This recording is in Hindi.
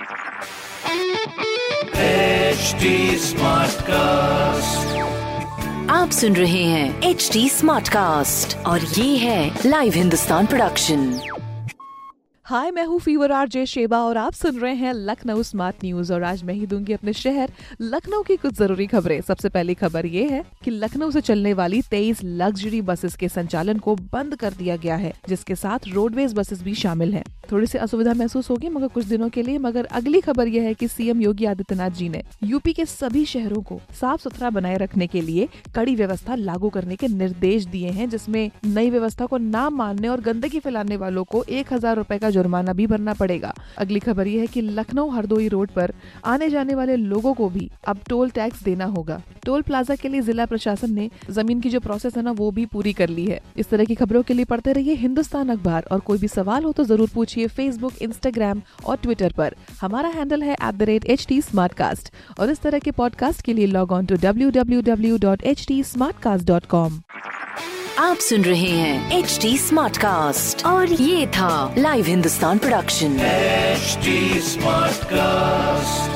HD Smartcast. आप सुन रहे हैं एच डी स्मार्ट कास्ट और ये है लाइव हिंदुस्तान प्रोडक्शन हाय मैं हूँ फीवर आर जे शेबा और आप सुन रहे हैं लखनऊ स्मार्ट न्यूज़ और आज मैं ही दूँगी अपने शहर लखनऊ की कुछ ज़रूरी खबरें। सबसे पहली खबर ये है कि लखनऊ से चलने वाली 23 लग्जरी बसेस के संचालन को बंद कर दिया गया है, जिसके साथ रोडवेज़ बसेस भी शामिल हैं। थोड़ी सी असुविधा महसूस होगी, मगर कुछ दिनों के लिए। मगर अगली खबर यह है कि सीएम योगी आदित्यनाथ जी ने यूपी के सभी शहरों को साफ़ सुथरा बनाए रखने के लिए कड़ी व्यवस्था लागू करने के निर्देश दिए हैं, जिसमें नई व्यवस्था को न मानने और गंदगी फैलाने वालों को एक हज़ार रूपए का जुर्माना भी भरना पड़ेगा। अगली खबर यह है की लखनऊ हरदोई रोड पर आने जाने वाले लोगों को भी अब टोल टैक्स देना होगा। टोल प्लाजा के लिए जिला प्रशासन ने ज़मीन की जो प्रोसेस है ना, वो भी पूरी कर ली है। इस तरह की खबरों के लिए पढ़ते रहिए हिंदुस्तान अखबार। और कोई भी सवाल हो तो ज़रूर पूछिए। फेसबुक इंस्टाग्राम और ट्विटर पर। हमारा हैंडल है at the rate H T और इस तरह के पॉडकास्ट के लिए log on to W W W dot H T आप सुन रहे हैं एच डी स्मार्ट कास्ट और ये था live Hindustan production smart Smartcast.